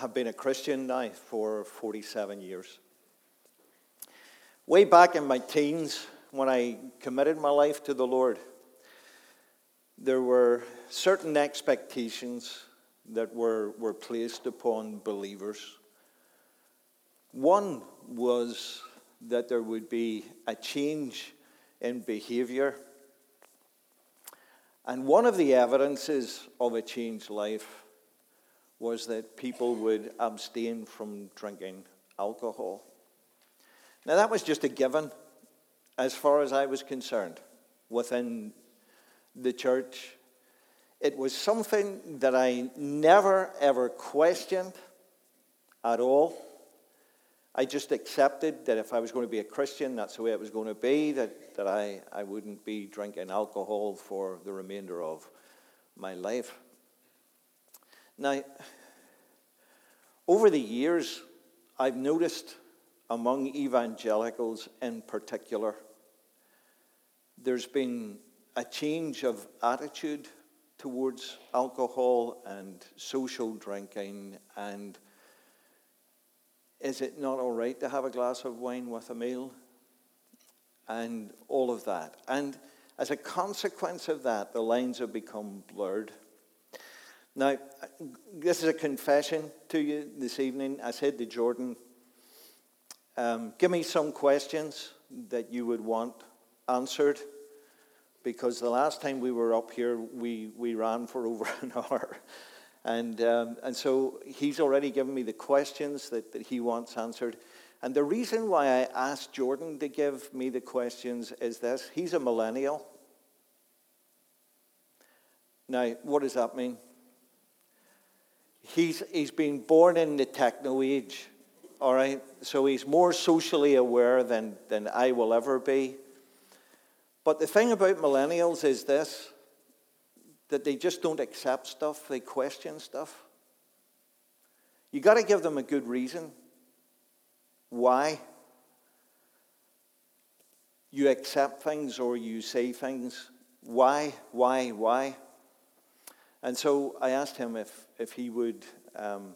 have been a Christian now for 47 years. Way back in my teens, when I committed my life to the Lord, there were certain expectations that were, were placed upon believers. One was that there would be a change in behavior. And one of the evidences of a changed life was that people would abstain from drinking alcohol. Now, that was just a given as far as I was concerned within the church. It was something that I never ever questioned at all. I just accepted that if I was going to be a Christian, that's the way it was going to be, that, that I, I wouldn't be drinking alcohol for the remainder of my life. Now, over the years, I've noticed among evangelicals in particular, there's been a change of attitude towards alcohol and social drinking and is it not all right to have a glass of wine with a meal? And all of that. And as a consequence of that, the lines have become blurred. Now, this is a confession to you this evening. I said to Jordan, um, give me some questions that you would want answered because the last time we were up here, we, we ran for over an hour. And, um, and so he's already given me the questions that, that he wants answered. And the reason why I asked Jordan to give me the questions is this he's a millennial. Now, what does that mean? He's, he's been born in the techno age, all right? So he's more socially aware than, than I will ever be. But the thing about millennials is this that they just don't accept stuff, they question stuff. You got to give them a good reason why you accept things or you say things. Why, why, why? And so I asked him if, if he would. Um,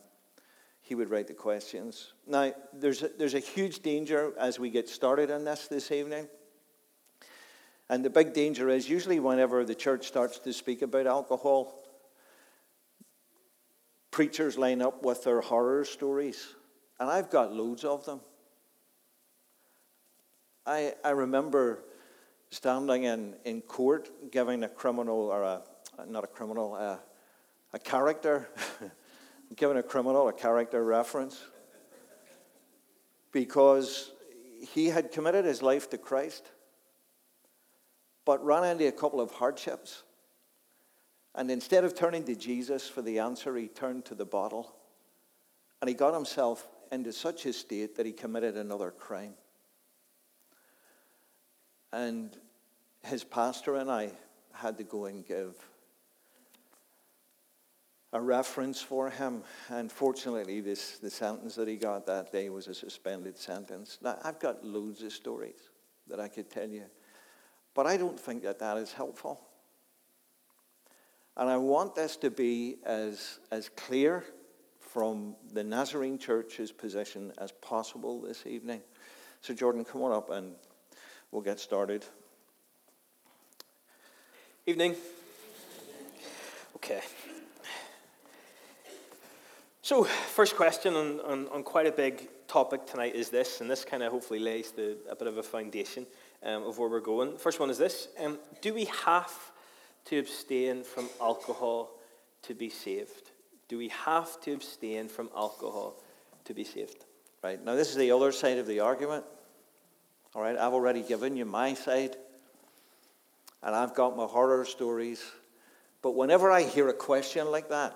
he would write the questions. Now, there's a, there's a huge danger as we get started on this this evening. And the big danger is usually whenever the church starts to speak about alcohol, preachers line up with their horror stories. And I've got loads of them. I, I remember standing in, in court giving a criminal, or a, not a criminal, a character, giving a criminal a character reference because he had committed his life to Christ but ran into a couple of hardships. And instead of turning to Jesus for the answer, he turned to the bottle. And he got himself into such a state that he committed another crime. And his pastor and I had to go and give a reference for him. And fortunately, this, the sentence that he got that day was a suspended sentence. Now, I've got loads of stories that I could tell you but I don't think that that is helpful. And I want this to be as, as clear from the Nazarene Church's position as possible this evening. So, Jordan, come on up and we'll get started. Evening. Okay. So, first question on, on, on, quite a big topic tonight is this, and this kind of hopefully lays the, a bit of a foundation um, of where we're going. First one is this um, Do we have to abstain from alcohol to be saved? Do we have to abstain from alcohol to be saved? Right, now this is the other side of the argument. All right, I've already given you my side, and I've got my horror stories. But whenever I hear a question like that,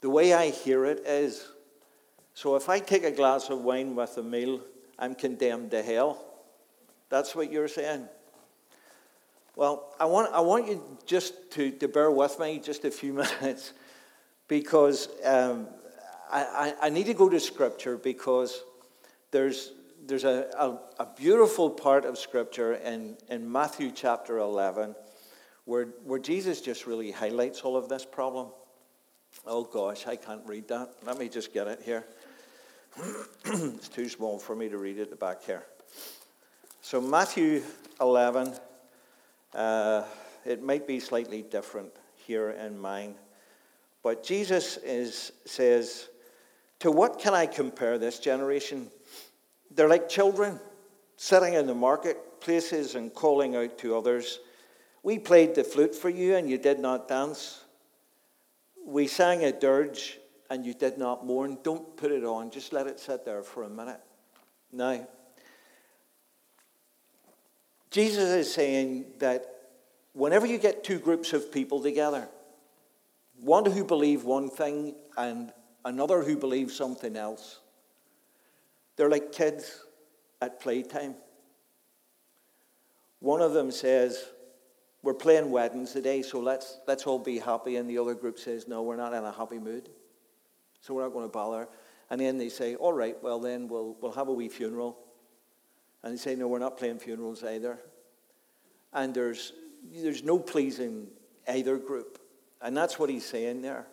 the way I hear it is so if I take a glass of wine with a meal, I'm condemned to hell. That's what you're saying. Well, I want, I want you just to, to bear with me just a few minutes because um, I, I, need to go to Scripture because there's, there's a, a, a, beautiful part of Scripture in, in Matthew chapter 11 where, where Jesus just really highlights all of this problem. Oh gosh, I can't read that. Let me just get it here. it's too small for me to read at the back here. So, Matthew 11, uh, it might be slightly different here in mine. But Jesus is, says, To what can I compare this generation? They're like children sitting in the marketplaces and calling out to others, We played the flute for you and you did not dance. We sang a dirge and you did not mourn. Don't put it on, just let it sit there for a minute. Now, Jesus is saying that whenever you get two groups of people together, one who believe one thing and another who believes something else, they're like kids at playtime. One of them says, We're playing weddings today, so let's, let's all be happy. And the other group says, No, we're not in a happy mood, so we're not going to bother. And then they say, All right, well, then we'll, we'll have a wee funeral. And they say, No, we're not playing funerals either. And there's, there's no pleasing either group. And that's what he's saying there.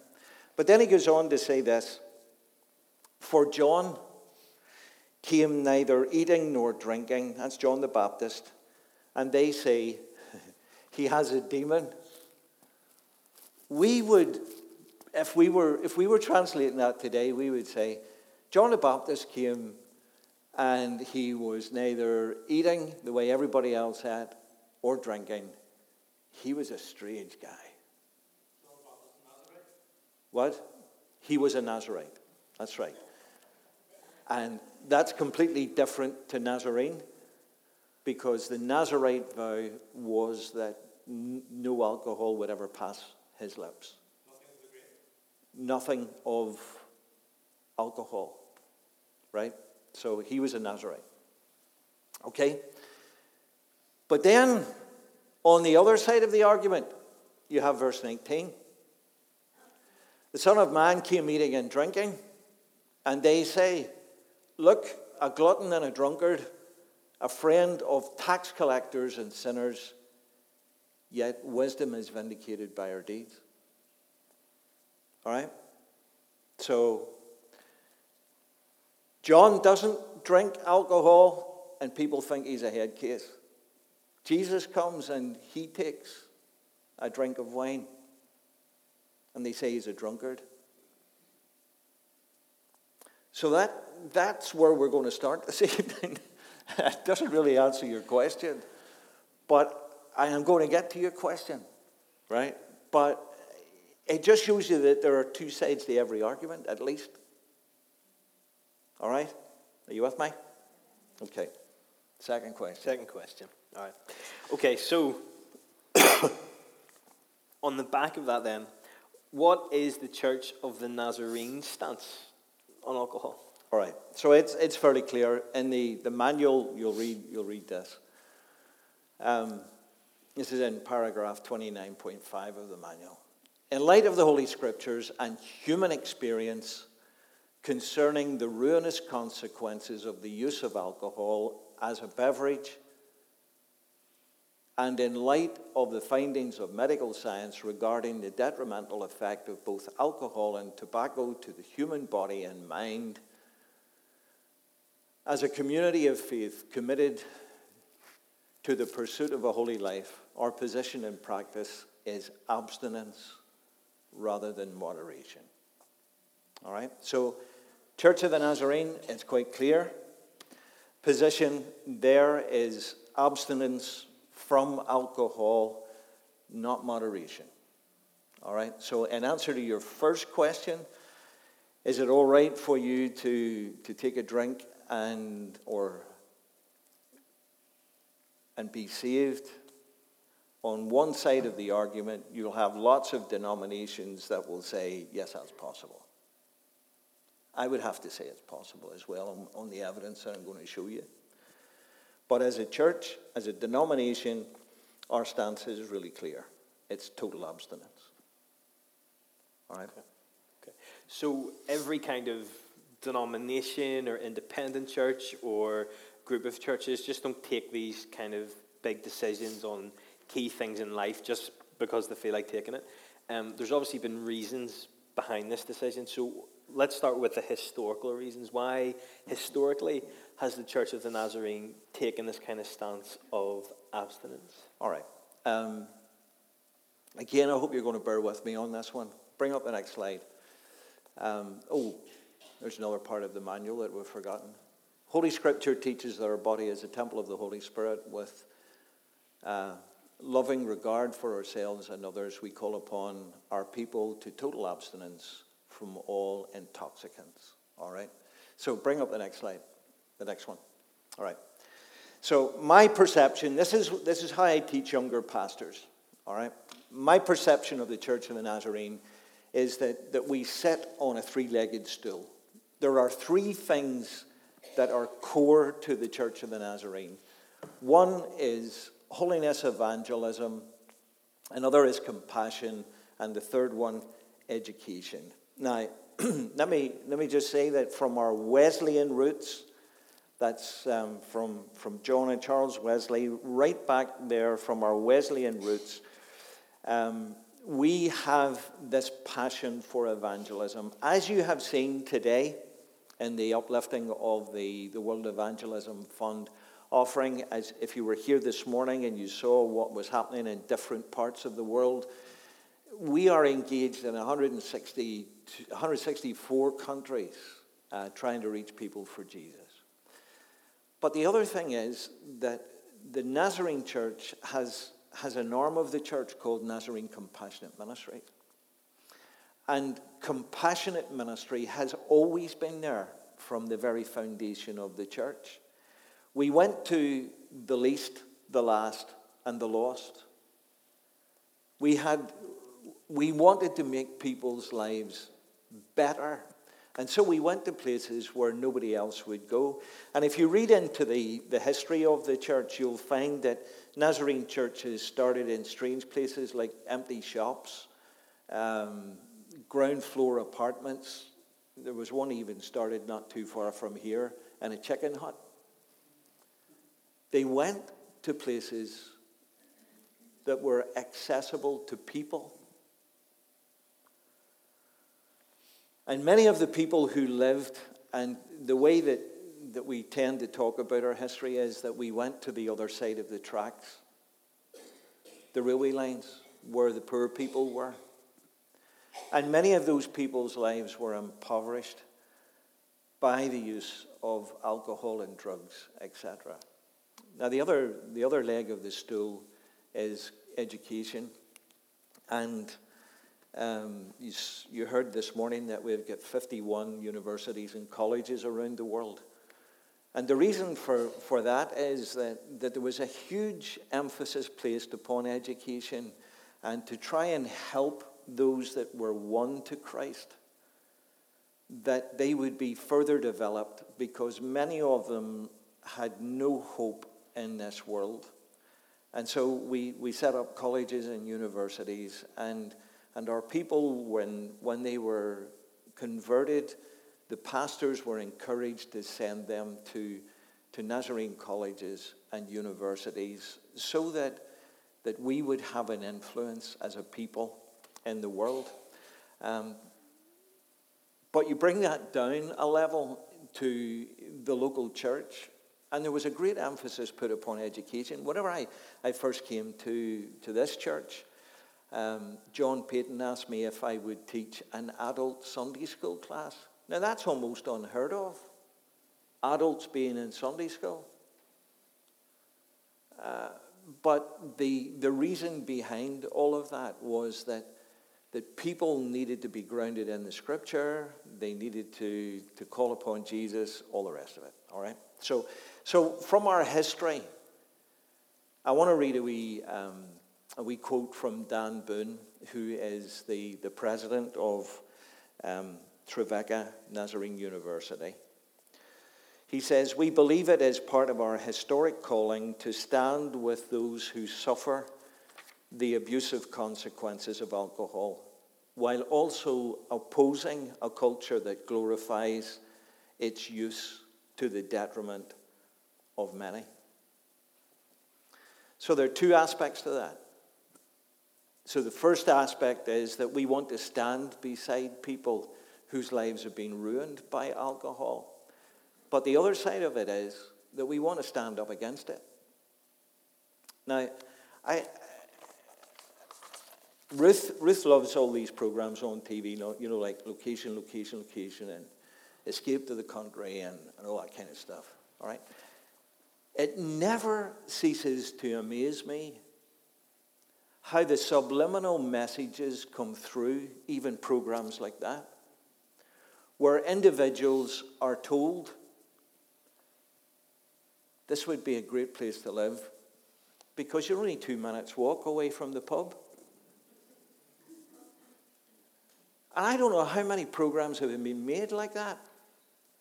But then he goes on to say this For John came neither eating nor drinking. That's John the Baptist. And they say he has a demon. We would, if we were, if we were translating that today, we would say John the Baptist came and he was neither eating the way everybody else had or drinking. He was a strange guy. What? He was a Nazarite. That's right. And that's completely different to Nazarene because the Nazarite vow was that no alcohol would ever pass his lips. Nothing of alcohol, right? So he was a Nazarite. Okay? But then, on the other side of the argument, you have verse 19. The Son of Man came eating and drinking, and they say, Look, a glutton and a drunkard, a friend of tax collectors and sinners, yet wisdom is vindicated by her deeds. All right? So, John doesn't drink alcohol, and people think he's a head case. Jesus comes and he takes a drink of wine, and they say he's a drunkard. So that, that's where we're going to start this evening. it doesn't really answer your question, but I am going to get to your question, right? But it just shows you that there are two sides to every argument, at least. All right? Are you with me? Okay. Second question. Second question. All right. Okay, so on the back of that, then, what is the Church of the Nazarene stance on alcohol? All right. So it's, it's fairly clear. In the, the manual, you'll read, you'll read this. Um, this is in paragraph 29.5 of the manual. In light of the Holy Scriptures and human experience concerning the ruinous consequences of the use of alcohol as a beverage, and in light of the findings of medical science regarding the detrimental effect of both alcohol and tobacco to the human body and mind, as a community of faith committed to the pursuit of a holy life, our position in practice is abstinence rather than moderation. All right? So, Church of the Nazarene, it's quite clear. Position there is abstinence from alcohol, not moderation. All right? So, in answer to your first question, is it all right for you to, to take a drink and or and be saved? On one side of the argument, you'll have lots of denominations that will say, yes, that's possible. I would have to say it's possible as well on, the evidence that I'm going to show you. But as a church, as a denomination, our stance is really clear. It's total abstinence. All right? Okay. So every kind of denomination or independent church or group of churches just don't take these kind of big decisions on key things in life just because they feel like taking it. Um, there's obviously been reasons behind this decision. So let's start with the historical reasons. Why, historically, has the Church of the Nazarene taken this kind of stance of abstinence? All right. Um, again, I hope you're going to bear with me on this one. Bring up the next slide. Um, oh, there's another part of the manual that we've forgotten. Holy Scripture teaches that our body is a temple of the Holy Spirit with uh, loving regard for ourselves and others. We call upon our people to total abstinence from all intoxicants. All right? So bring up the next slide, the next one. All right. So, my perception this is, this is how I teach younger pastors. All right? My perception of the Church of the Nazarene is that, that we sit on a three legged stool. There are three things that are core to the Church of the Nazarene. One is holiness evangelism, another is compassion, and the third one, education. Now, let, me, let me just say that from our Wesleyan roots, that's um, from, from John and Charles Wesley, right back there from our Wesleyan roots, um, we have this passion for evangelism. As you have seen today in the uplifting of the, the World Evangelism Fund offering, as if you were here this morning and you saw what was happening in different parts of the world, we are engaged in 160, 164 countries uh, trying to reach people for Jesus. But the other thing is that the Nazarene Church has has an arm of the church called Nazarene Compassionate Ministry. And compassionate ministry has always been there from the very foundation of the church. We went to the least, the last, and the lost. We had we wanted to make people's lives better. And so we went to places where nobody else would go. And if you read into the, the history of the church, you'll find that Nazarene churches started in strange places like empty shops, um, ground floor apartments. There was one even started not too far from here, and a chicken hut. They went to places that were accessible to people. And many of the people who lived, and the way that that we tend to talk about our history is that we went to the other side of the tracks, the railway lines, where the poor people were. And many of those people's lives were impoverished by the use of alcohol and drugs, etc. Now, the other, the other leg of the stool is education. And um, you, you heard this morning that we've got 51 universities and colleges around the world. And the reason for, for that is that, that there was a huge emphasis placed upon education and to try and help those that were won to Christ, that they would be further developed because many of them had no hope in this world. And so we, we set up colleges and universities, and, and our people, when, when they were converted, the pastors were encouraged to send them to, to Nazarene colleges and universities so that, that we would have an influence as a people in the world. Um, but you bring that down a level to the local church, and there was a great emphasis put upon education. Whenever I, I first came to, to this church, um, John Payton asked me if I would teach an adult Sunday school class. Now, that's almost unheard of. Adults being in Sunday school. Uh, but the, the reason behind all of that was that, that people needed to be grounded in the scripture, they needed to, to call upon Jesus, all the rest of it. All right? So, so from our history, I want to read a wee, um, a wee quote from Dan Boone, who is the, the president of um, Trevecca Nazarene University. He says, We believe it is part of our historic calling to stand with those who suffer the abusive consequences of alcohol, while also opposing a culture that glorifies its use to the detriment of many. So there are two aspects to that. So, the first aspect is that we want to stand beside people whose lives have been ruined by alcohol. But the other side of it is that we want to stand up against it. Now, I, Ruth, Ruth loves all these programs on TV, you know, like location, location, location, and escape to the country and, and all that kind of stuff. All right? It never ceases to amaze me how the subliminal messages come through, even programs like that, where individuals are told this would be a great place to live because you're only two minutes' walk away from the pub. And I don't know how many programs have been made like that.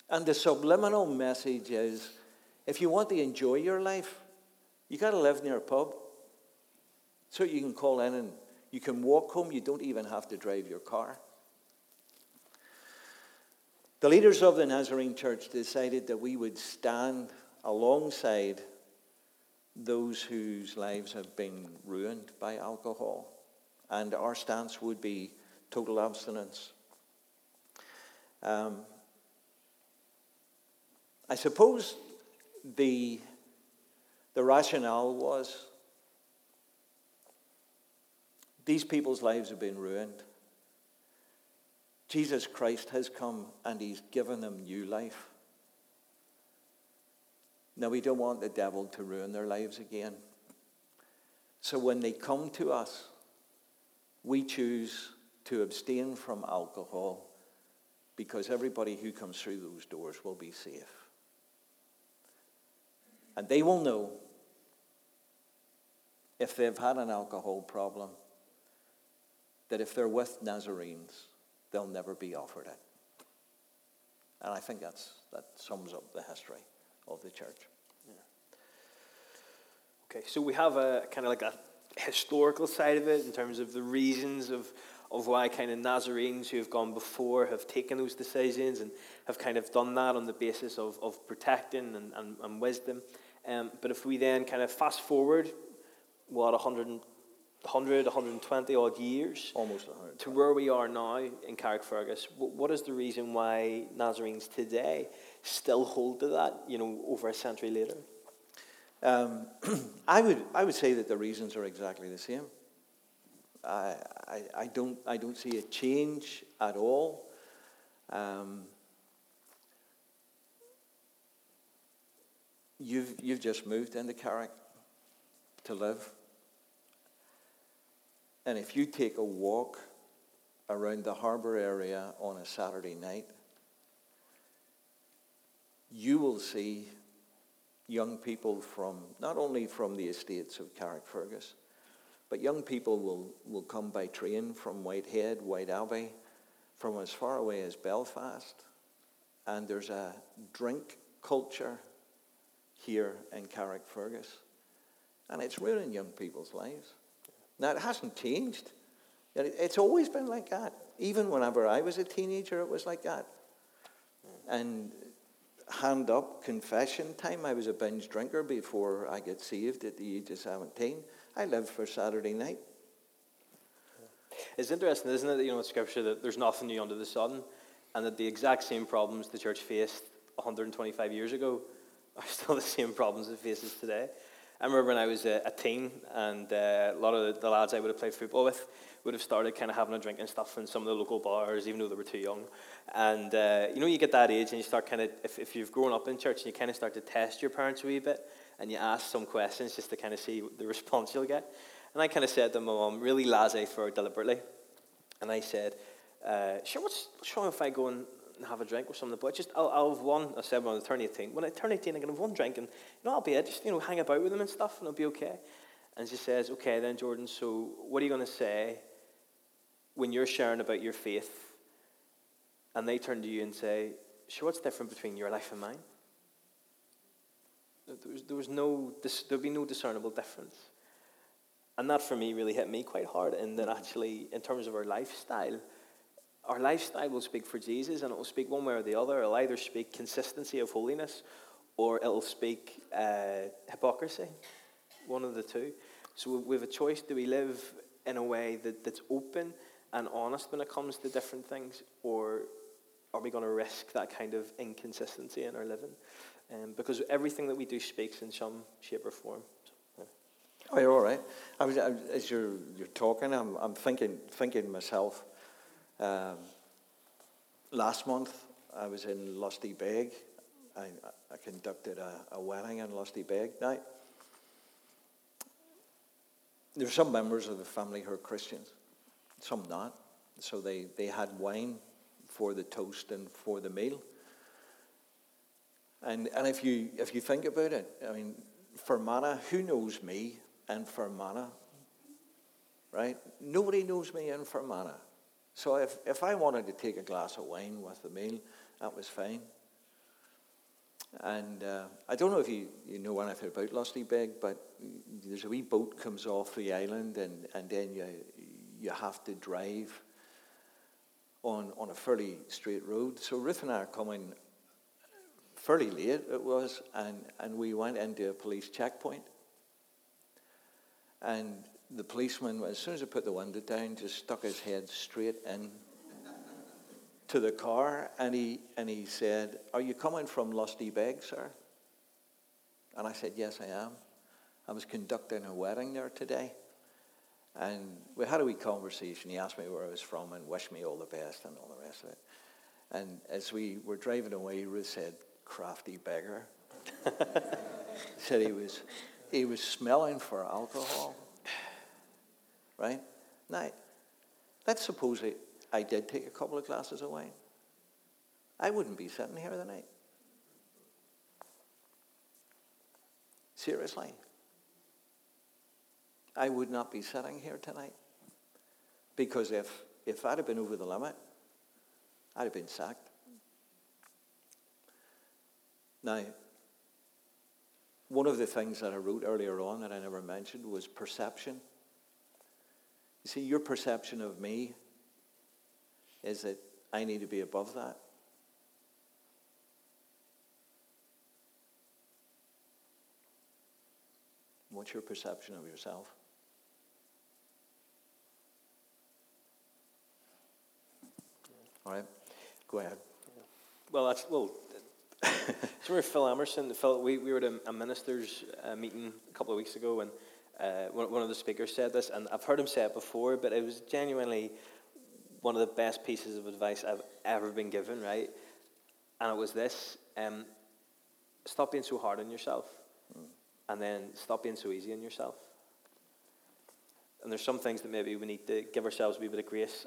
And the subliminal message is if you want to enjoy your life, you got to live near a pub. So you can call in and you can walk home. You don't even have to drive your car. The leaders of the Nazarene church decided that we would stand alongside those whose lives have been ruined by alcohol. And our stance would be total abstinence. Um, I suppose the, the rationale was these people's lives have been ruined. Jesus Christ has come and he's given them new life. Now, we don't want the devil to ruin their lives again. So when they come to us, we choose to abstain from alcohol because everybody who comes through those doors will be safe. And they will know if they've had an alcohol problem that if they're with Nazarenes, they'll never be offered it. And I think that's, that sums up the history of the church. Yeah. Okay, so we have a kind of like a historical side of it in terms of the reasons of, of why kind of Nazarenes who have gone before have taken those decisions and have kind of done that on the basis of, of protecting and, and, and wisdom. Um, but if we then kind of fast forward, what, 100, 100 120 odd years? Almost 100. To where we are now in Carrickfergus, what, what is the reason why Nazarenes today still hold to that, you know, over a century later? Um, I, would, I would say that the reasons are exactly the same. I, I, don't, I don't see a change at all. Um, you've, you've just moved into Carrick to live. And if you take a walk around the harbour area on a Saturday night, you will see young people from, not only from the estates of Carrickfergus, but young people will, will come by train from Whitehead, White Whiteabbey, from as far away as Belfast. And there's a drink culture here in Carrickfergus. And it's ruining young people's lives. Now, it hasn't changed. It's always been like that. Even whenever I was a teenager, it was like that. And hand up confession time. I was a binge drinker before I got saved at the age of 17. I live for Saturday night. It's interesting, isn't it, that, you know, in Scripture that there's nothing new under the sun, and that the exact same problems the church faced 125 years ago are still the same problems it faces today. I remember when I was a, a teen, and uh, a lot of the lads I would have played football with would have started kind of having a drink and stuff in some of the local bars, even though they were too young. And uh, you know, you get that age, and you start kind of, if, if you've grown up in church, and you kind of start to test your parents a wee bit, and you ask some questions just to kind of see the response you'll get. And I kind of said to my mum, really laissez for deliberately, and I said, uh, "Sure, what's, what's wrong if I go and have a drink with some of the boys. Just I'll, I'll have one. I said when I turn 18. When I turn 18, I'm gonna have one drink, and you know I'll be it. Just you know hang about with them and stuff, and it'll be okay. And she says, "Okay then, Jordan. So what are you gonna say when you're sharing about your faith, and they turn to you and say, "Sure, what's different between your life and mine?" There was, there was no, there'd be no discernible difference. And that for me really hit me quite hard in that actually, in terms of our lifestyle, our lifestyle will speak for Jesus and it will speak one way or the other. It'll either speak consistency of holiness or it'll speak uh, hypocrisy, one of the two. So we have a choice. Do we live in a way that, that's open and honest when it comes to different things, or are we going to risk that kind of inconsistency in our living? Um, because everything that we do speaks in some shape or form. Oh, you're all right. I was, I, as you're, you're talking, I'm, I'm thinking, thinking myself. Um, last month, I was in Lusty Beg. I, I conducted a, a wedding in Lusty Beg. Now, there are some members of the family who are Christians, some not. So they, they had wine for the toast and for the meal. And, and if, you, if you think about it, I mean, for Fermanagh, who knows me in Fermanagh? Right? Nobody knows me in Fermanagh. So if, if I wanted to take a glass of wine with the meal, that was fine. And uh, I don't know if you, you know anything about Lusty Beg, but there's a wee boat comes off the island, and, and then you, you have to drive on, on a fairly straight road. So Ruth and I are coming fairly late, it was, and, and we went into a police checkpoint. And the policeman, as soon as I put the window down, just stuck his head straight in to the car and he, and he said, Are you coming from Lusty Beg, sir? And I said, Yes, I am. I was conducting a wedding there today. And we had a wee conversation. He asked me where I was from and wished me all the best and all the rest of it. And as we were driving away, Ruth said, Crafty beggar. said he was, he was smelling for alcohol. Right? Now, let's suppose it, I did take a couple of glasses of wine. I wouldn't be sitting here tonight. Seriously. I would not be sitting here tonight. Because if, if I'd have been over the limit, I'd have been sacked. Now, one of the things that I wrote earlier on that I never mentioned was perception. You see, your perception of me is that I need to be above that. What's your perception of yourself? All right, go ahead. Well, that's well. Remember Phil Emerson? Phil, we, we were at a, a ministers' uh, meeting a couple of weeks ago, and uh, one, one of the speakers said this, and I've heard him say it before, but it was genuinely one of the best pieces of advice I've ever been given, right? And it was this um, stop being so hard on yourself, mm. and then stop being so easy on yourself. And there's some things that maybe we need to give ourselves a wee bit of grace,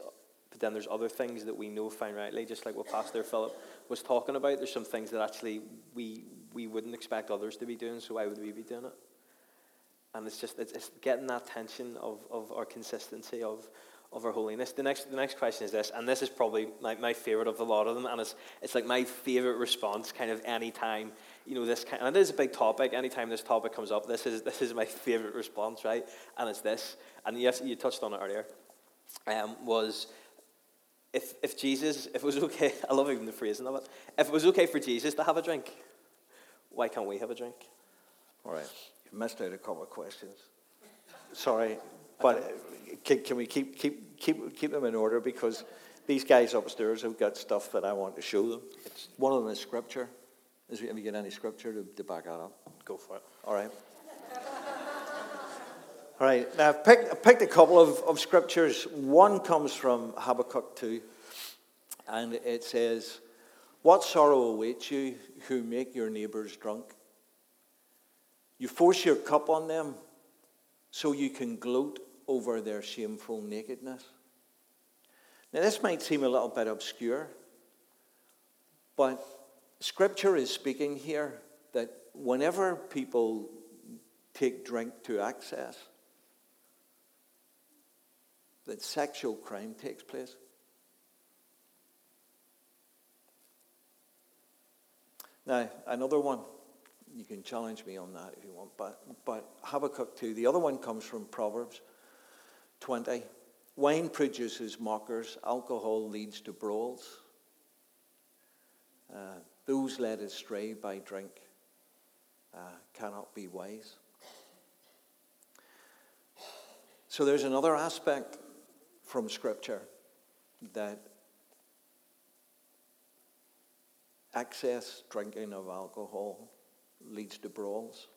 but then there's other things that we know fine rightly, just like what Pastor Philip was talking about. There's some things that actually we, we wouldn't expect others to be doing, so why would we be doing it? And it's just it's, it's getting that tension of, of our consistency of of our holiness. The next, the next question is this, and this is probably like my favorite of a lot of them, and it's, it's like my favorite response kind of any time, you know, this kind, and it is a big topic, anytime this topic comes up, this is, this is my favorite response, right? And it's this, and yes, you touched on it earlier, um, was if, if Jesus, if it was okay, I love even the phrasing of it, if it was okay for Jesus to have a drink, why can't we have a drink? All right, you missed out a couple of questions. Sorry, but uh, can, can we keep, keep, keep, keep them in order? Because these guys upstairs have got stuff that I want to show them. It's, one of them is scripture. Is, have you got any scripture to, to back that up? Go for it. All right. Right. Now, I've picked, I've picked a couple of, of scriptures. One comes from Habakkuk 2, and it says, What sorrow awaits you who make your neighbors drunk? You force your cup on them so you can gloat over their shameful nakedness. Now, this might seem a little bit obscure, but Scripture is speaking here that whenever people take drink to excess, that sexual crime takes place. Now, another one you can challenge me on that if you want. But, but Habakkuk 2, the other one comes from Proverbs 20. Wine produces mockers, alcohol leads to brawls. Uh, those led astray by drink uh, cannot be wise. So there's another aspect from Scripture that excess drinking of alcohol leads to brawls.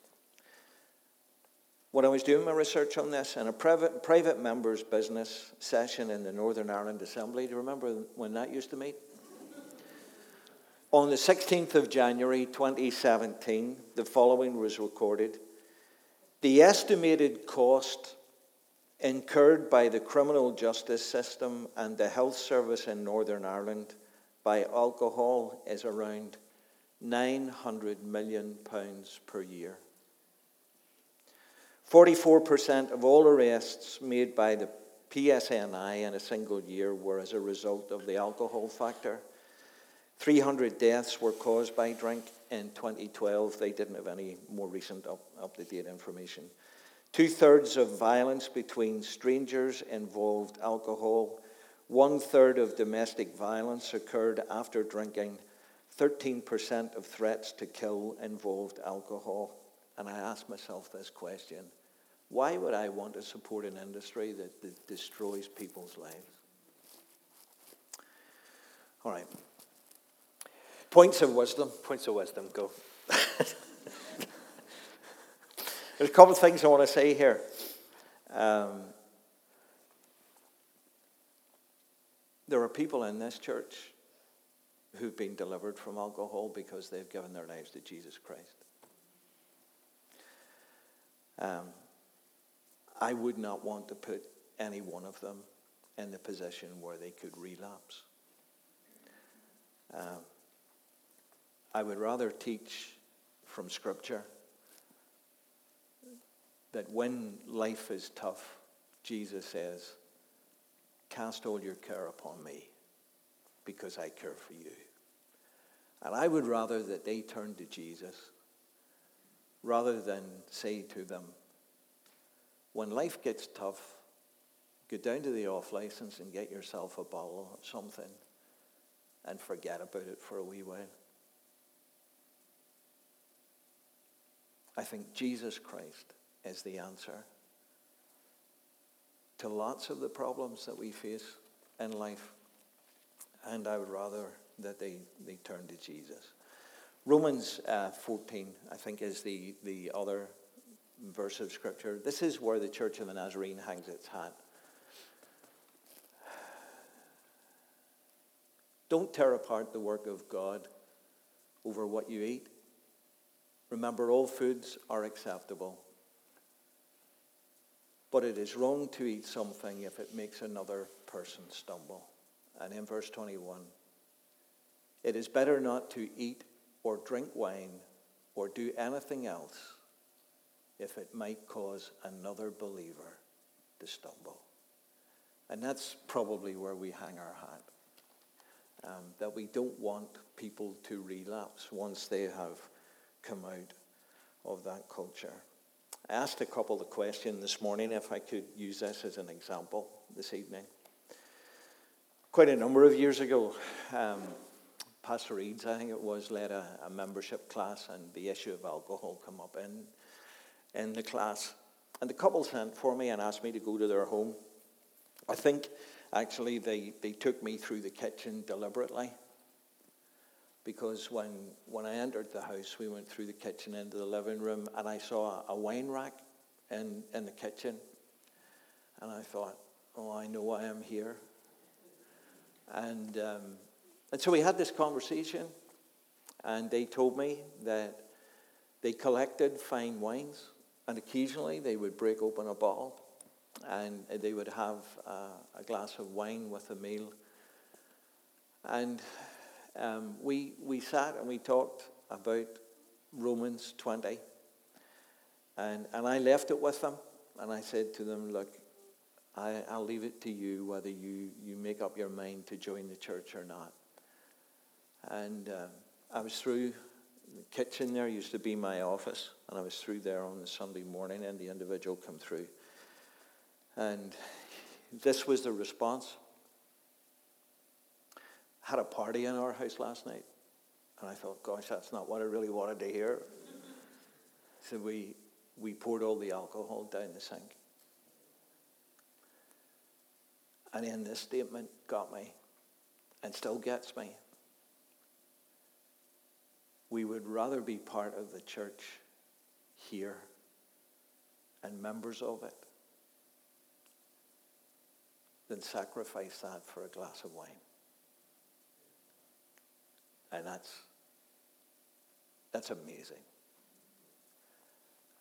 When I was doing my research on this, in a private, private members' business session in the Northern Ireland Assembly, do you remember when that used to meet? On the 16th of January 2017, the following was recorded. The estimated cost incurred by the criminal justice system and the health service in Northern Ireland by alcohol is around 900 million pounds per year. 44% of all arrests made by the PSNI in a single year were as a result of the alcohol factor. 300 deaths were caused by drink in 2012. They didn't have any more recent up, to date information. Two thirds of violence between strangers involved alcohol. One third of domestic violence occurred after drinking. 13% of threats to kill involved alcohol. And I asked myself this question why would I want to support an industry that, that destroys people's lives? All right. Points of wisdom. Points of wisdom, go. There's a couple of things I want to say here. Um, there are people in this church who've been delivered from alcohol because they've given their lives to Jesus Christ. Um, I would not want to put any one of them in the position where they could relapse. Um, I would rather teach from Scripture that when life is tough, Jesus says, Cast all your care upon me because I care for you. And I would rather that they turn to Jesus rather than say to them, when life gets tough, go down to the off license and get yourself a bottle of something and forget about it for a wee while. I think Jesus Christ is the answer to lots of the problems that we face in life. And I would rather that they, they turn to Jesus. Romans uh, 14, I think, is the, the other verse of Scripture. This is where the Church of the Nazarene hangs its hat. Don't tear apart the work of God over what you eat. Remember, all foods are acceptable. But it is wrong to eat something if it makes another person stumble. And in verse 21, it is better not to eat or drink wine or do anything else if it might cause another believer to stumble. And that's probably where we hang our hat. Um, that we don't want people to relapse once they have come out of that culture. I asked a couple of questions this morning if I could use this as an example this evening. Quite a number of years ago, um, Pastor Eads, I think it was, led a, a membership class, and the issue of alcohol come up in in the class. And the couple sent for me and asked me to go to their home. I think actually they, they took me through the kitchen deliberately because when, when I entered the house, we went through the kitchen into the living room and I saw a, wine rack in, in the kitchen. And I thought, oh, I know why I am here. And, um, and so we had this conversation, and they told me that they collected fine wines and occasionally they would break open a bottle and they would have uh, a glass of wine with a meal. And um, we, we sat and we talked about Romans 20. And, and I left it with them. And I said to them, look, I, I'll leave it to you whether you, you make up your mind to join the church or not. And uh, I was through the kitchen there used to be my office, and I was through there on the Sunday morning, and the individual come through. And this was the response. Had a party in our house last night, and I thought, gosh, that's not what I really wanted to hear. So we, we poured all the alcohol down the sink. And then this statement got me and still gets me. We would rather be part of the church here and members of it than sacrifice that for a glass of wine. And that's, that's amazing.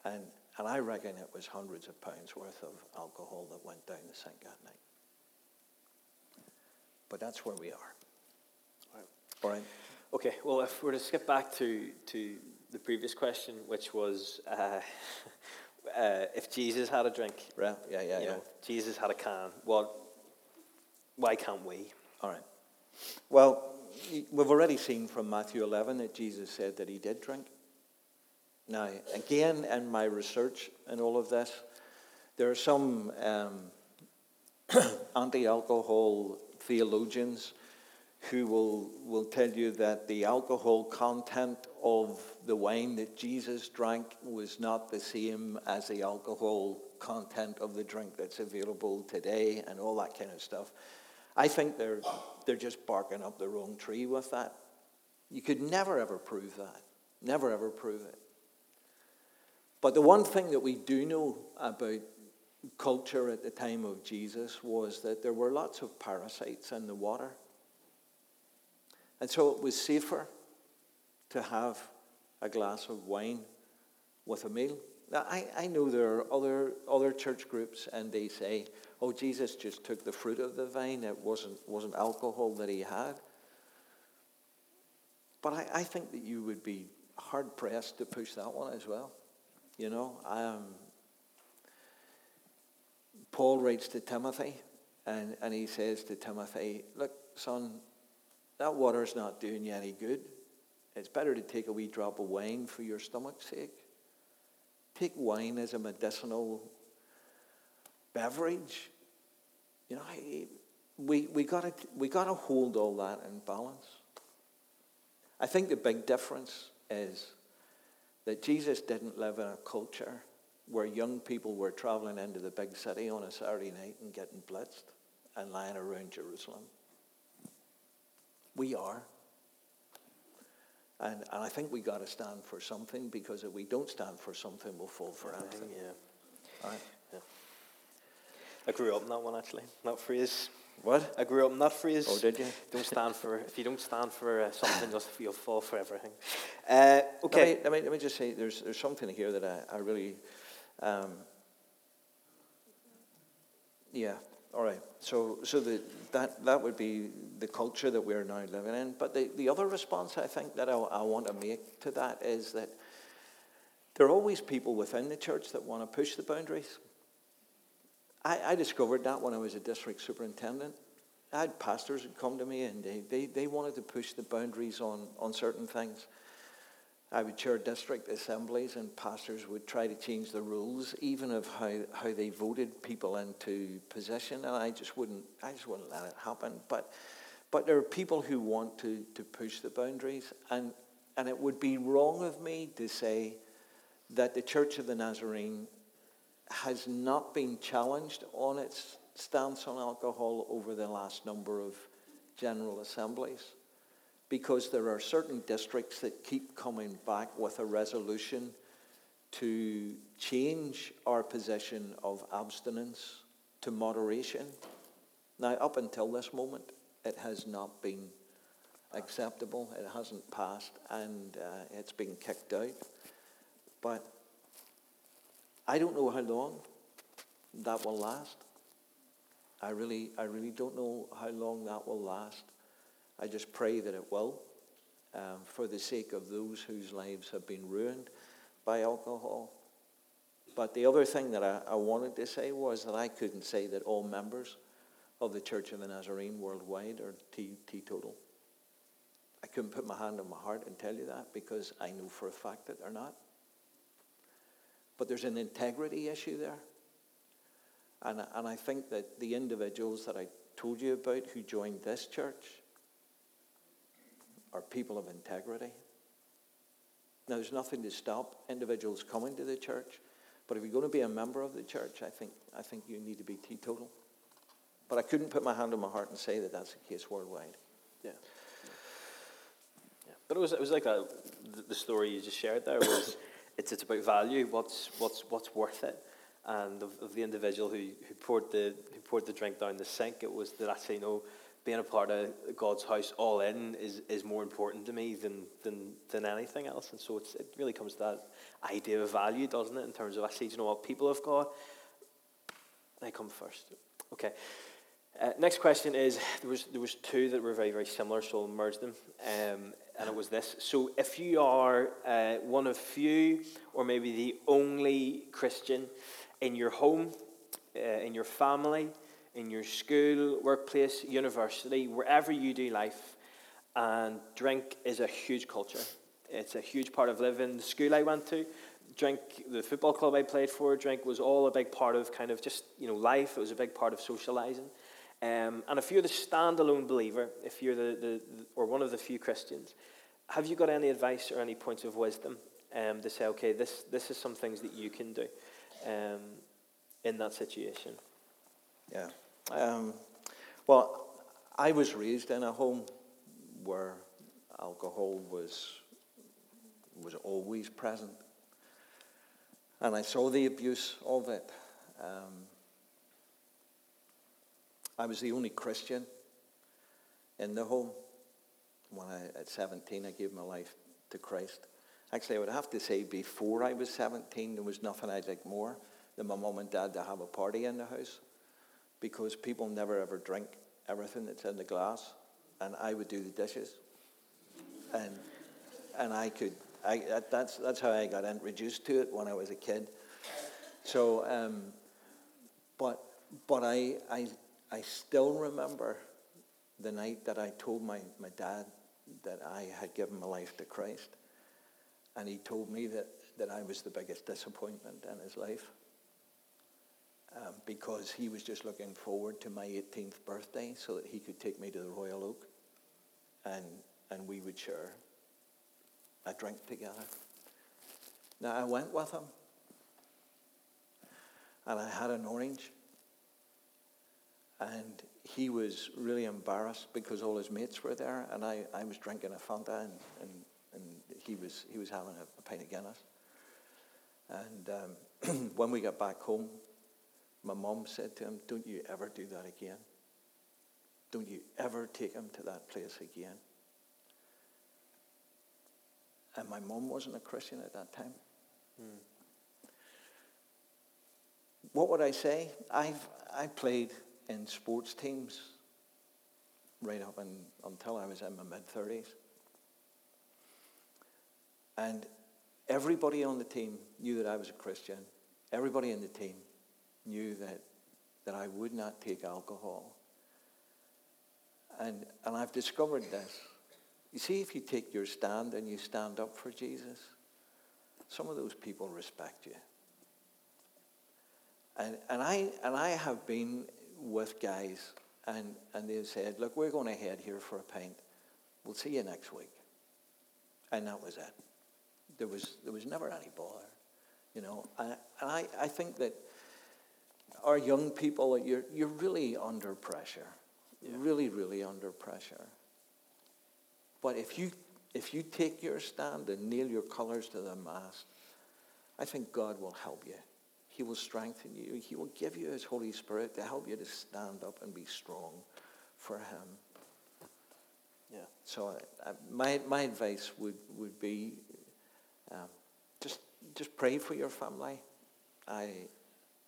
And, and I reckon it was hundreds of pounds worth of alcohol that went down the sink that night. But that's where we are. Right. All right. Okay, well, if we're to skip back to, to the previous question, which was uh, uh, if Jesus had a drink, Right. Yeah, yeah, yeah. know, Jesus had a can, what, why can't we? All right. Well, we've already seen from Matthew 11 that Jesus said that he did drink. Now, again, in my research and all of this, there are some um, anti alcohol theologians who will, will tell you that the alcohol content of the wine that Jesus drank was not the same as the alcohol content of the drink that's available today and all that kind of stuff. I think they're, they're just barking up the wrong tree with that. You could never ever prove that. Never ever prove it. But the one thing that we do know about culture at the time of Jesus was that there were lots of parasites in the water. And so it was safer to have a glass of wine with a meal. Now, I, I know there are other, other church groups and they say, oh, Jesus just took the fruit of the vine. It wasn't, wasn't alcohol that he had. But I, I think that you would be hard pressed to push that one as well. You know, um, Paul writes to Timothy and, and he says to Timothy, look, son, that water's not doing you any good. It's better to take a wee drop of wine for your stomach's sake. Take wine as a medicinal beverage. You know, we, we got to we got to hold all that in balance. I think the big difference is that Jesus didn't live in a culture where young people were traveling into the big city on a Saturday night and getting blitzed and lying around Jerusalem. We are. And, and I think we got to stand for something because if we don't stand for something, we'll fall for anything. Yeah. Right. I grew up in that one actually, that phrase. What? I grew up in that phrase. Oh, did you? Don't stand for, if you don't stand for uh, something, you'll, you'll fall for everything. Uh, okay. Let me, let me, let me just say there's, there's something here that I, I really, um, yeah, all right. So, so the, that, that would be the culture that we're now living in. But the, the other response I think that I, I want to make to that is that there are always people within the church that want to push the boundaries. I, I discovered that when I was a district superintendent. I had pastors who come to me and they, they, they wanted to push the boundaries on, on certain things. I would chair district assemblies and pastors would try to change the rules, even of how, how they voted people into position, and I just wouldn't I just wouldn't let it happen. But but there are people who want to, to push the boundaries, and, and it would be wrong of me to say that the Church of the Nazarene has not been challenged on its stance on alcohol over the last number of general assemblies because there are certain districts that keep coming back with a resolution to change our position of abstinence to moderation. Now, up until this moment, it has not been acceptable. It hasn't passed, and uh, it's been kicked out. But I don't know how long that will last. I really, I really don't know how long that will last. I just pray that it will, um, for the sake of those whose lives have been ruined by alcohol. But the other thing that I, I wanted to say was that I couldn't say that all members of the Church of the Nazarene worldwide are teetotal. I couldn't put my hand on my heart and tell you that because I know for a fact that they're not. But there's an integrity issue there. And, and I think that the individuals that I told you about who joined this church are people of integrity. Now, there's nothing to stop individuals coming to the church, but if you're going to be a member of the church, I think, I think you need to be teetotal. But I couldn't put my hand on my heart and say that that's the case worldwide. Yeah. yeah. But it was, it was like that, the story you just shared there was it's, it's about value, what's, what's, what's worth it. And of, of the individual who, who, poured the, who poured the drink down the sink, it was that actually, you know, being a part of God's house all in is, is more important to me than, than, than anything else. And so it really comes to that idea of value, doesn't it? In terms of actually, you know what, people of God, they come first. Okay. Uh, next question is there was, there was two that were very, very similar, so I'll merge them. Um, and it was this. So if you are uh, one of few, or maybe the only Christian in your home, uh, in your family, in your school, workplace, university, wherever you do life, and drink is a huge culture. It's a huge part of living. The school I went to, drink, the football club I played for, drink was all a big part of kind of just, you know, life. It was a big part of socializing. Um, and if you're the standalone believer, if you're the, the, the, or one of the few Christians, have you got any advice or any points of wisdom um, to say, okay, this, this is some things that you can do um, in that situation? Yeah. Um, well, I was raised in a home where alcohol was was always present, and I saw the abuse of it. Um, I was the only Christian in the home. When I, at 17, I gave my life to Christ. Actually, I would have to say before I was 17, there was nothing I'd like more than my mom and dad to have a party in the house because people never ever drink everything that's in the glass, and I would do the dishes. And, and I could, I, that's, that's how I got introduced to it when I was a kid. So, um, but, but I, I, I still remember the night that I told my, my dad that I had given my life to Christ. And he told me that, that I was the biggest disappointment in his life um, because he was just looking forward to my 18th birthday so that he could take me to the Royal Oak and, and we would share a drink together. Now, I went with him and I had an orange. And he was really embarrassed because all his mates were there, and I, I was drinking a Fanta, and, and, and he, was, he was having a, a pint of Guinness. And um, when we got back home, my mom said to him, Don't you ever do that again. Don't you ever take him to that place again. And my mom wasn't a Christian at that time. Hmm. What would I say? I've I played in sports teams right up in, until I was in my mid 30s. And everybody on the team knew that I was a Christian. Everybody in the team knew that, that I would not take alcohol. And, and I've discovered this. You see, if you take your stand and you stand up for Jesus, some of those people respect you. And, and, I, and I have been with guys and, and they've said, look, we're going to head here for a pint. We'll see you next week. And that was it. There was, there was never any bother, you know. And, and I, I think that our young people, you're, you're really under pressure. Yeah. Really, really under pressure. But if you, if you take your stand and nail your colors to the mast, I think God will help you. He will strengthen you. He will give you His Holy Spirit to help you to stand up and be strong for Him. Yeah. So uh, my, my advice would, would be um, just, just pray for your family. I,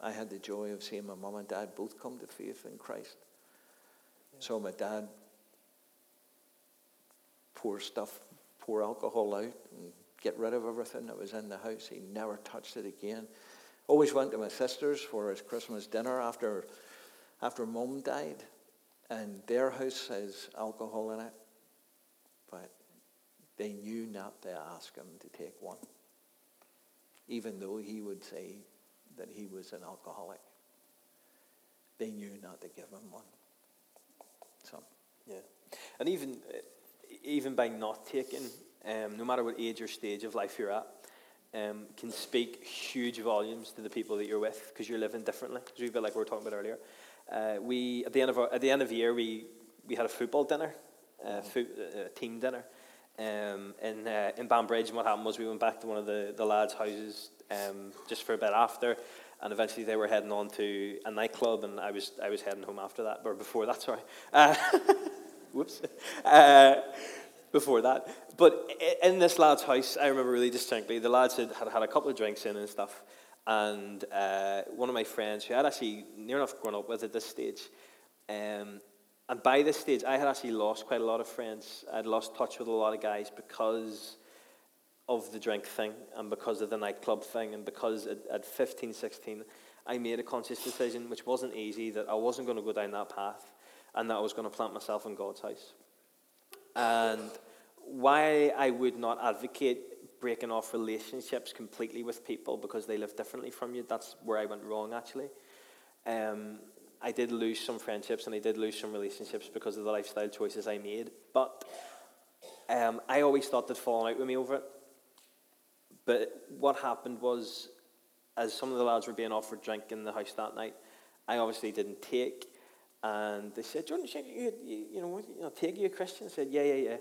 I had the joy of seeing my mum and dad both come to faith in Christ. Yeah. So my dad pour stuff, pour alcohol out and get rid of everything that was in the house. He never touched it again. Always went to my sister's for his Christmas dinner after, after mum died. And their house has alcohol in it. But they knew not to ask him to take one. Even though he would say that he was an alcoholic. They knew not to give him one. So. Yeah. And even, even by not taking, um, no matter what age or stage of life you're at, um, can speak huge volumes to the people that you're with because you're living differently. It's a bit like we were talking about earlier. uh, we at the end of our, at the end of the year we we had a football dinner, uh, foot, uh, team dinner, um, in uh, in Banbridge. And what happened was we went back to one of the the lads' houses um, just for a bit after, and eventually they were heading on to a nightclub, and I was I was heading home after that or before that. Sorry. Uh, whoops. Uh, before that, but in this lad's house, I remember really distinctly. The lads had, had had a couple of drinks in and stuff, and uh, one of my friends who I had actually near enough grown up with at this stage, um, and by this stage, I had actually lost quite a lot of friends. I'd lost touch with a lot of guys because of the drink thing and because of the nightclub thing and because at, at 15, 16, I made a conscious decision, which wasn't easy, that I wasn't going to go down that path and that I was going to plant myself in God's house. And why I would not advocate breaking off relationships completely with people because they live differently from you, that's where I went wrong actually. Um, I did lose some friendships and I did lose some relationships because of the lifestyle choices I made. But um, I always thought they'd fallen out with me over it. But what happened was, as some of the lads were being offered drink in the house that night, I obviously didn't take. And they said, Jordan, you, you, you, know, you know, take you a Christian? I said, yeah, yeah, yeah.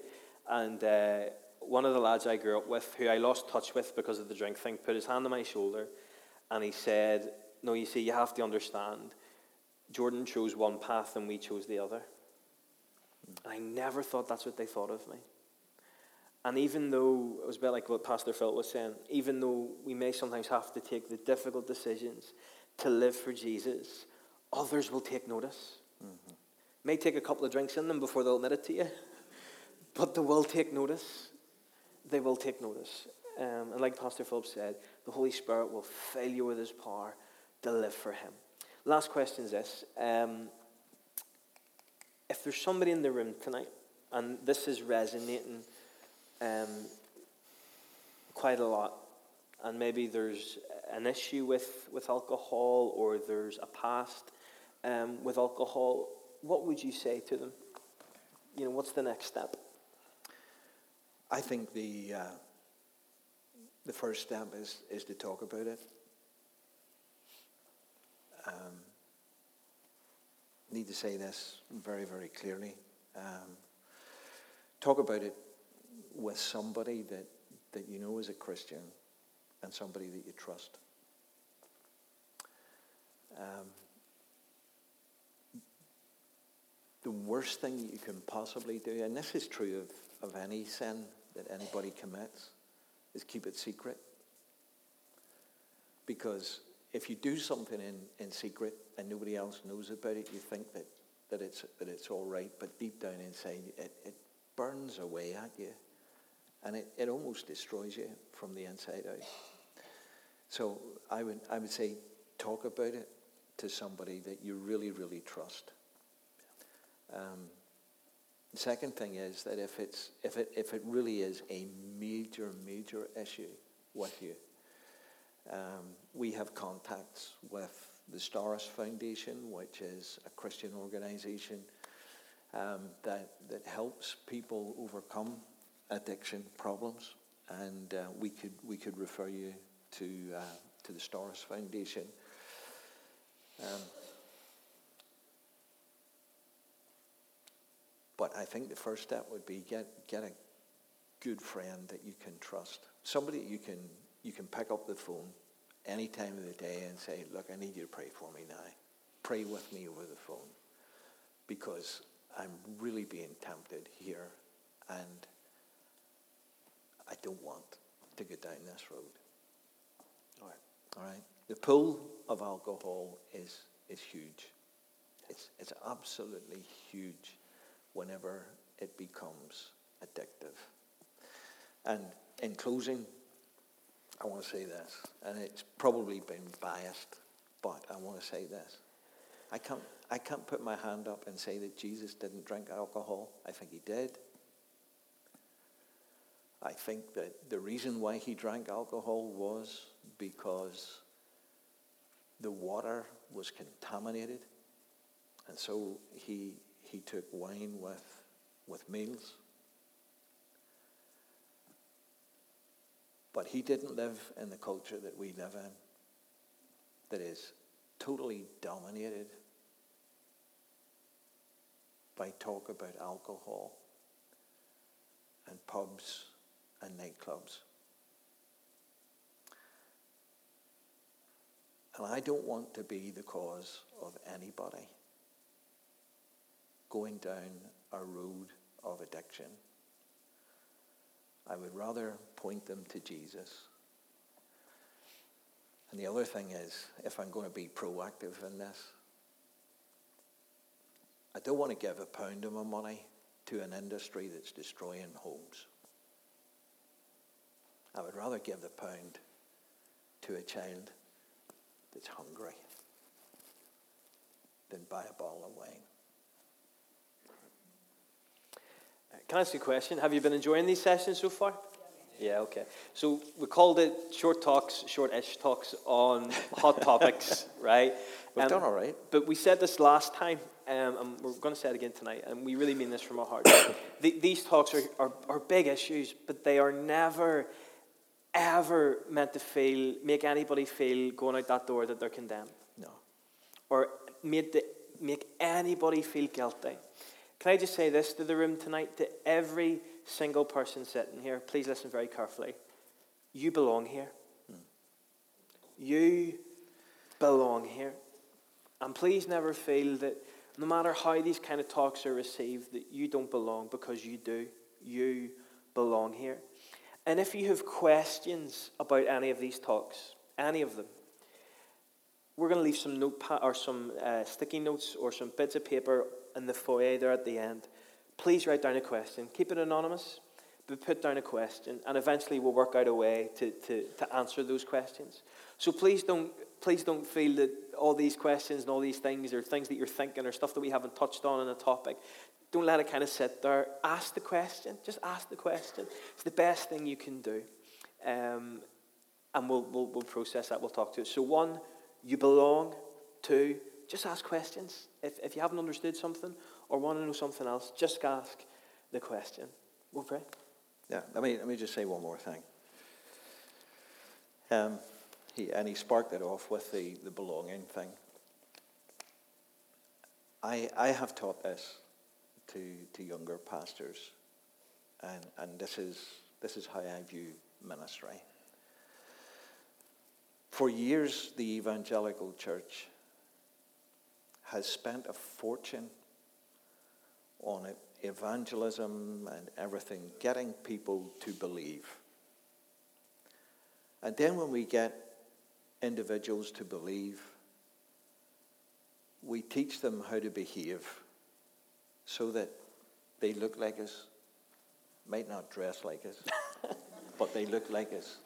And uh, one of the lads I grew up with, who I lost touch with because of the drink thing, put his hand on my shoulder and he said, No, you see, you have to understand. Jordan chose one path and we chose the other. I never thought that's what they thought of me. And even though, it was a bit like what Pastor Phil was saying, even though we may sometimes have to take the difficult decisions to live for Jesus, others will take notice. Mm-hmm. May take a couple of drinks in them before they'll admit it to you, but they will take notice. They will take notice. Um, and like Pastor Philip said, the Holy Spirit will fill you with his power to live for him. Last question is this. Um, if there's somebody in the room tonight, and this is resonating um, quite a lot. And maybe there's an issue with, with alcohol or there's a past um, with alcohol. What would you say to them? You know, what's the next step? I think the, uh, the first step is, is to talk about it. Um, need to say this very, very clearly. Um, talk about it with somebody that, that you know is a Christian and somebody that you trust. Um, the worst thing you can possibly do, and this is true of, of any sin that anybody commits, is keep it secret. Because if you do something in, in secret and nobody else knows about it, you think that, that, it's, that it's all right, but deep down inside, it, it burns away at you and it, it almost destroys you from the inside out. So I would, I would say talk about it to somebody that you really, really trust. Um, the second thing is that if, it's, if, it, if it really is a major, major issue with you, um, we have contacts with the Stauros Foundation, which is a Christian organization um, that, that helps people overcome addiction problems, and uh, we could we could refer you to uh, to the Stauros Foundation. Um, but I think the first step would be get get a good friend that you can trust, somebody you can you can pick up the phone any time of the day and say, "Look, I need you to pray for me now. Pray with me over the phone, because I'm really being tempted here, and." I don't want to go down this road. All right. All right. The pull of alcohol is, is huge. It's, it's absolutely huge whenever it becomes addictive. And in closing, I want to say this, and it's probably been biased, but I want to say this. I can't, I can't put my hand up and say that Jesus didn't drink alcohol. I think he did. I think that the reason why he drank alcohol was because the water was contaminated. And so he, he took wine with, with meals. But he didn't live in the culture that we live in, that is totally dominated by talk about alcohol and pubs and nightclubs. And I don't want to be the cause of anybody going down a road of addiction. I would rather point them to Jesus. And the other thing is, if I'm going to be proactive in this, I don't want to give a pound of my money to an industry that's destroying homes. I would rather give the pound to a child that's hungry than buy a bottle of wine. Can I ask you a question? Have you been enjoying these sessions so far? Yeah, okay. So we called it short talks, short-ish talks on hot topics, right? We've Um, done all right. But we said this last time, um, and we're going to say it again tonight, and we really mean this from our hearts. the, these talks are, are, are big issues, but they are never, ever meant to feel, make anybody feel going out that door that they're condemned No. or made to make anybody feel guilty. Can I just say this to the room tonight, to every single person sitting here? Please listen very carefully. You belong here. Hmm. You belong here. And please never feel that no matter how these kind of talks are received, that you don't belong because you do. You belong here. And if you have questions about any of these talks, any of them, we're going to leave some notepad or some uh, sticky notes or some bits of paper in the foyer there at the end. Please write down a question. Keep it anonymous, but put down a question, and eventually we'll work out a way to, to, to answer those questions. So please don't please don't feel that all these questions and all these things are things that you're thinking or stuff that we haven't touched on in a topic. Don't let it kind of sit there. Ask the question. Just ask the question. It's the best thing you can do. Um, and we'll, we'll, we'll process that. We'll talk to it. So, one, you belong. Two, just ask questions. If, if you haven't understood something or want to know something else, just ask the question. We'll pray. Yeah, let me, let me just say one more thing. Um, he, and he sparked it off with the, the belonging thing. I, I have taught this to, to younger pastors, and, and this, is, this is how I view ministry. For years, the evangelical church has spent a fortune on evangelism and everything, getting people to believe. And then when we get individuals to believe, we teach them how to behave so that they look like us, might not dress like us, but they look like us.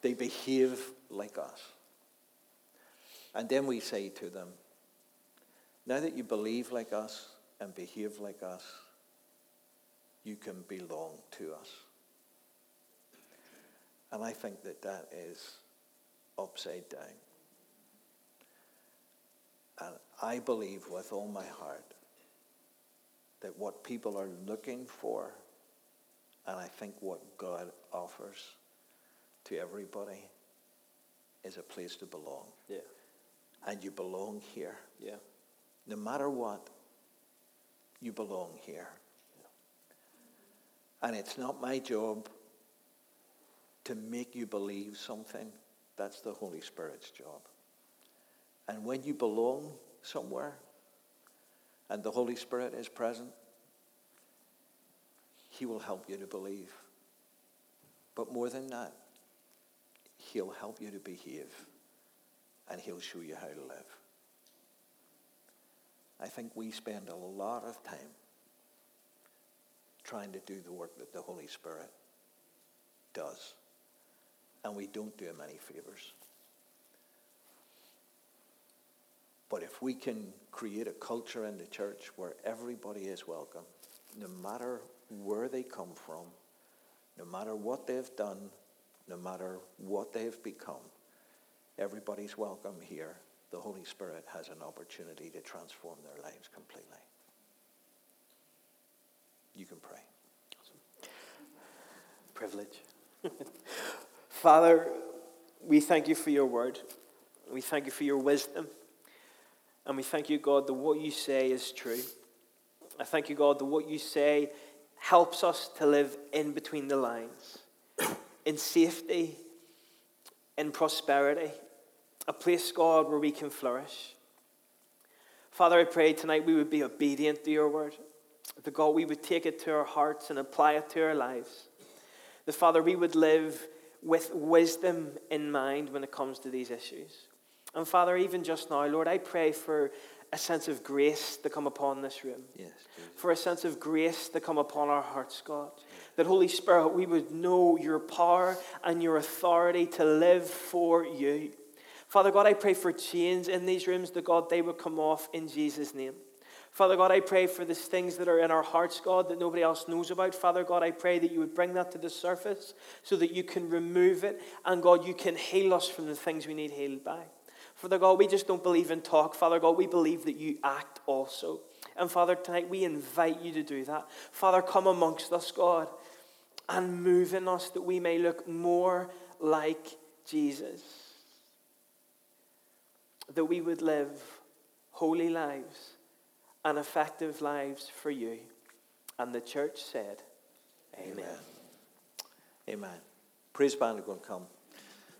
They behave like us. And then we say to them, now that you believe like us and behave like us, you can belong to us. And I think that that is upside down. And I believe with all my heart that what people are looking for, and I think what God offers to everybody, is a place to belong. Yeah. And you belong here. Yeah. No matter what, you belong here. And it's not my job to make you believe something. That's the Holy Spirit's job. And when you belong somewhere and the Holy Spirit is present, He will help you to believe. But more than that, He'll help you to behave and He'll show you how to live. I think we spend a lot of time trying to do the work that the Holy Spirit does. And we don't do him any favors. But if we can create a culture in the church where everybody is welcome, no matter where they come from, no matter what they've done, no matter what they've become, everybody's welcome here. The Holy Spirit has an opportunity to transform their lives completely. You can pray. Privilege. Father, we thank you for your word. We thank you for your wisdom. And we thank you, God, that what you say is true. I thank you, God, that what you say helps us to live in between the lines, in safety, in prosperity, a place, God, where we can flourish. Father, I pray tonight we would be obedient to your word. That God, we would take it to our hearts and apply it to our lives. That Father, we would live with wisdom in mind when it comes to these issues. And Father, even just now, Lord, I pray for a sense of grace to come upon this room. Yes. For a sense of grace to come upon our hearts, God. That Holy Spirit, we would know your power and your authority to live for you. Father God, I pray for chains in these rooms, that God, they would come off in Jesus' name. Father God, I pray for these things that are in our hearts, God, that nobody else knows about. Father God, I pray that you would bring that to the surface so that you can remove it. And God, you can heal us from the things we need healed by. Father God, we just don't believe in talk. Father God, we believe that you act also. And Father, tonight we invite you to do that. Father, come amongst us, God, and move in us that we may look more like Jesus that we would live holy lives and effective lives for you. And the church said, Amen. Amen. Amen. Praise band are going to come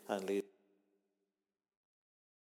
and lead.